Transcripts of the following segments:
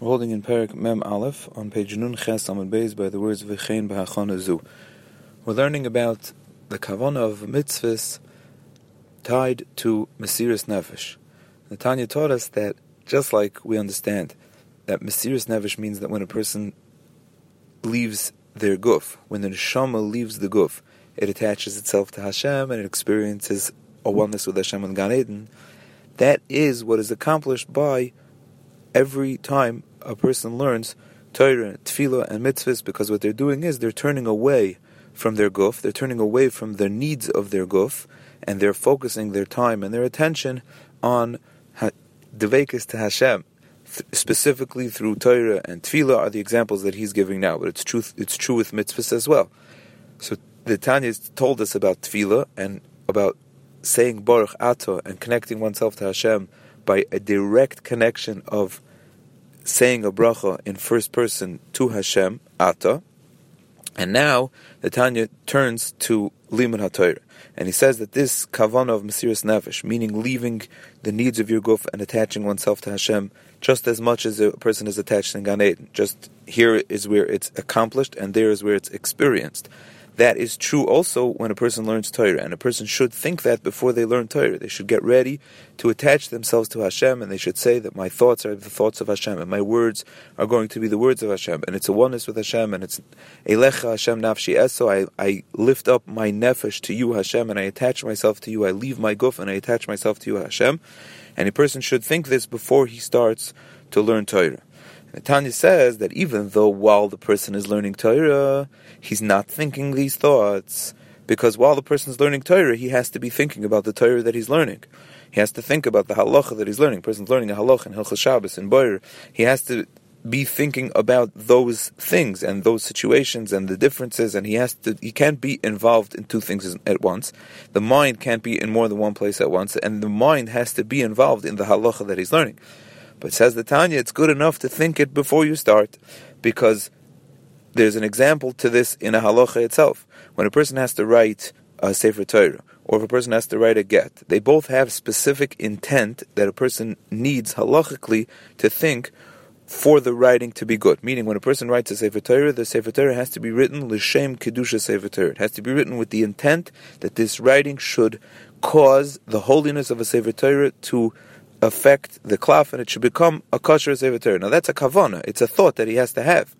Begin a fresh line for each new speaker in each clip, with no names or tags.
We're holding in Perik Mem Aleph on page Nun Ches Amud Beis by the words V'chein B'hachon Zu. We're learning about the kavana of mitzvahs tied to Mesiris Nefesh. Tanya taught us that just like we understand that Mesiris Nefesh means that when a person leaves their guf, when the neshama leaves the guf, it attaches itself to Hashem and it experiences a oneness with Hashem and Gan Eden. That is what is accomplished by every time a person learns Torah, Tefillah, and mitzvahs, because what they're doing is they're turning away from their guf, they're turning away from the needs of their guf, and they're focusing their time and their attention on devekis to Hashem, specifically through Torah and Tefillah are the examples that he's giving now, but it's true, it's true with mitzvahs as well. So the Tanya told us about Tefillah and about saying Baruch Ato and connecting oneself to Hashem by a direct connection of saying a bracha in first person to Hashem, Ata, and now the Tanya turns to Limud HaTorah. And he says that this kavana of Mesiris Nefesh, meaning leaving the needs of your guf and attaching oneself to Hashem just as much as a person is attached in Gan Eden. Just here is where it's accomplished and there is where it's experienced. That is true also when a person learns Torah, and a person should think that before they learn Torah. They should get ready to attach themselves to Hashem, and they should say that my thoughts are the thoughts of Hashem, and my words are going to be the words of Hashem, and it's a oneness with Hashem, and it's Elecha Hashem Nafshi Eso. I, I lift up my nefesh to you, Hashem, and I attach myself to you. I leave my guf and I attach myself to you, Hashem. And a person should think this before he starts to learn Torah. And Tanya says that even though while the person is learning Torah, he's not thinking these thoughts, because while the person is learning Torah, he has to be thinking about the Torah that he's learning. He has to think about the halacha that he's learning. The person's learning a halacha in Hilchas Shabbos and Boyer. He has to be thinking about those things and those situations and the differences, and he has to. He can't be involved in two things at once. The mind can't be in more than one place at once, and the mind has to be involved in the halacha that he's learning. But says the Tanya, it's good enough to think it before you start, because there's an example to this in a halacha itself. When a person has to write a Sefer Torah, or if a person has to write a get, they both have specific intent that a person needs halachically to think for the writing to be good. Meaning, when a person writes a Sefer Torah, the Sefer Torah has to be written l'shem kedusha Sefer Torah. It has to be written with the intent that this writing should cause the holiness of a Sefer Torah to affect the klaf and it should become a kosher Torah. Now that's a kavana. It's a thought that he has to have.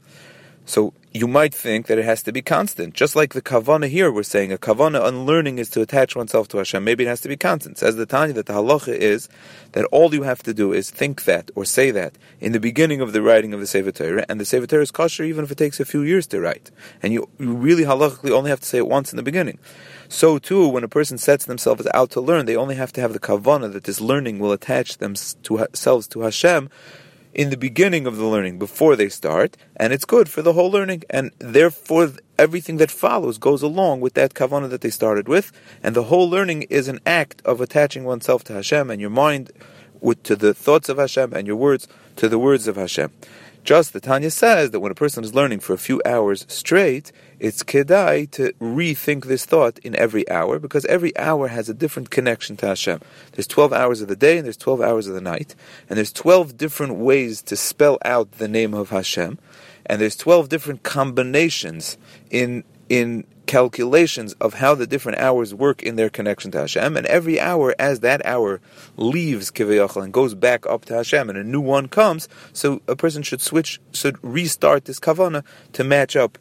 So you might think that it has to be constant. Just like the kavana here, we're saying a kavana unlearning is to attach oneself to Hashem. Maybe it has to be constant. Says the Tanya that the halacha is that all you have to do is think that or say that in the beginning of the writing of the Sefer Torah, and the Sefer Torah is kosher even if it takes a few years to write. And you, you really halachically only have to say it once in the beginning. So too, when a person sets themselves out to learn, they only have to have the kavana that this learning will attach themselves to Hashem in the beginning of the learning before they start, and it's good for the whole learning, and therefore everything that follows goes along with that kavana that they started with, and the whole learning is an act of attaching oneself to Hashem and your mind with, to the thoughts of Hashem and your words to the words of Hashem. Just the Tanya says that when a person is learning for a few hours straight, it's kedai to rethink this thought in every hour because every hour has a different connection to Hashem. There's 12 hours of the day and there's 12 hours of the night, and there's 12 different ways to spell out the name of Hashem, and there's 12 different combinations in in calculations of how the different hours work in their connection to Hashem, and every hour, as that hour leaves Kivayachal and goes back up to Hashem, and a new one comes, so a person should switch, should restart this kavana to match up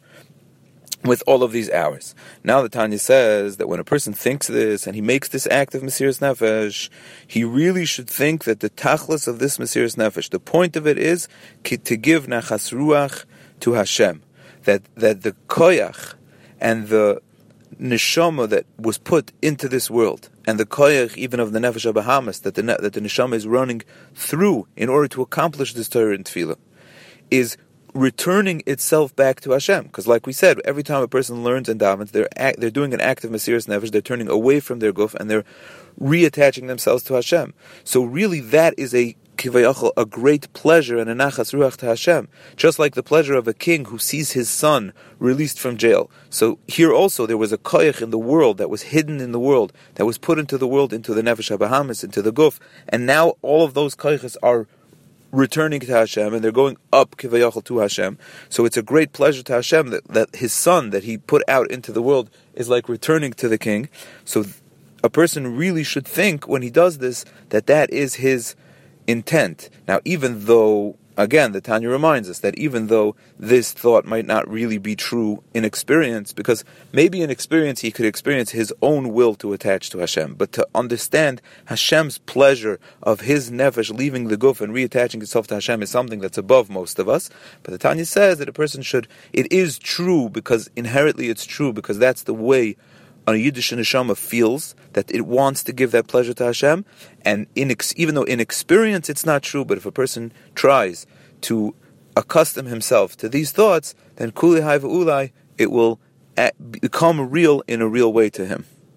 with all of these hours. Now the Tanya says that when a person thinks this and he makes this act of Mesiris Nefesh, he really should think that the tachlis of this Mesiris Nefesh, the point of it is to give Nachas Ruach to Hashem. That, that the koyach and the neshama that was put into this world, and the koyach even of the nefesh habahamis that the that the neshama is running through in order to accomplish this Torah and tefillah, is returning itself back to Hashem. Because, like we said, every time a person learns and davens, they're they're doing an act of Mesiris Nefesh. They're turning away from their guf and they're reattaching themselves to Hashem. So, really, that is a a great pleasure and a nachas ruach to Hashem, just like the pleasure of a king who sees his son released from jail. So here also there was a koyach in the world that was hidden in the world, that was put into the world, into the nefesh habahamis, into the guf, and now all of those koyachs are returning to Hashem and they're going up kivayachal to Hashem. So it's a great pleasure to Hashem that, that his son that he put out into the world is like returning to the king. So a person really should think when he does this that that is his intent. Now, even though Again, the Tanya reminds us that even though this thought might not really be true in experience, because maybe in experience he could experience his own will to attach to Hashem, but to understand Hashem's pleasure of his nefesh leaving the guf and reattaching itself to Hashem is something that's above most of us. But the Tanya says that a person should, it is true because inherently it's true because that's the way a Yiddish neshama feels that it wants to give that pleasure to Hashem, and in even though in experience it's not true, but if a person tries to accustom himself to these thoughts, then kuli ulai it will eh, become real in a real way to him.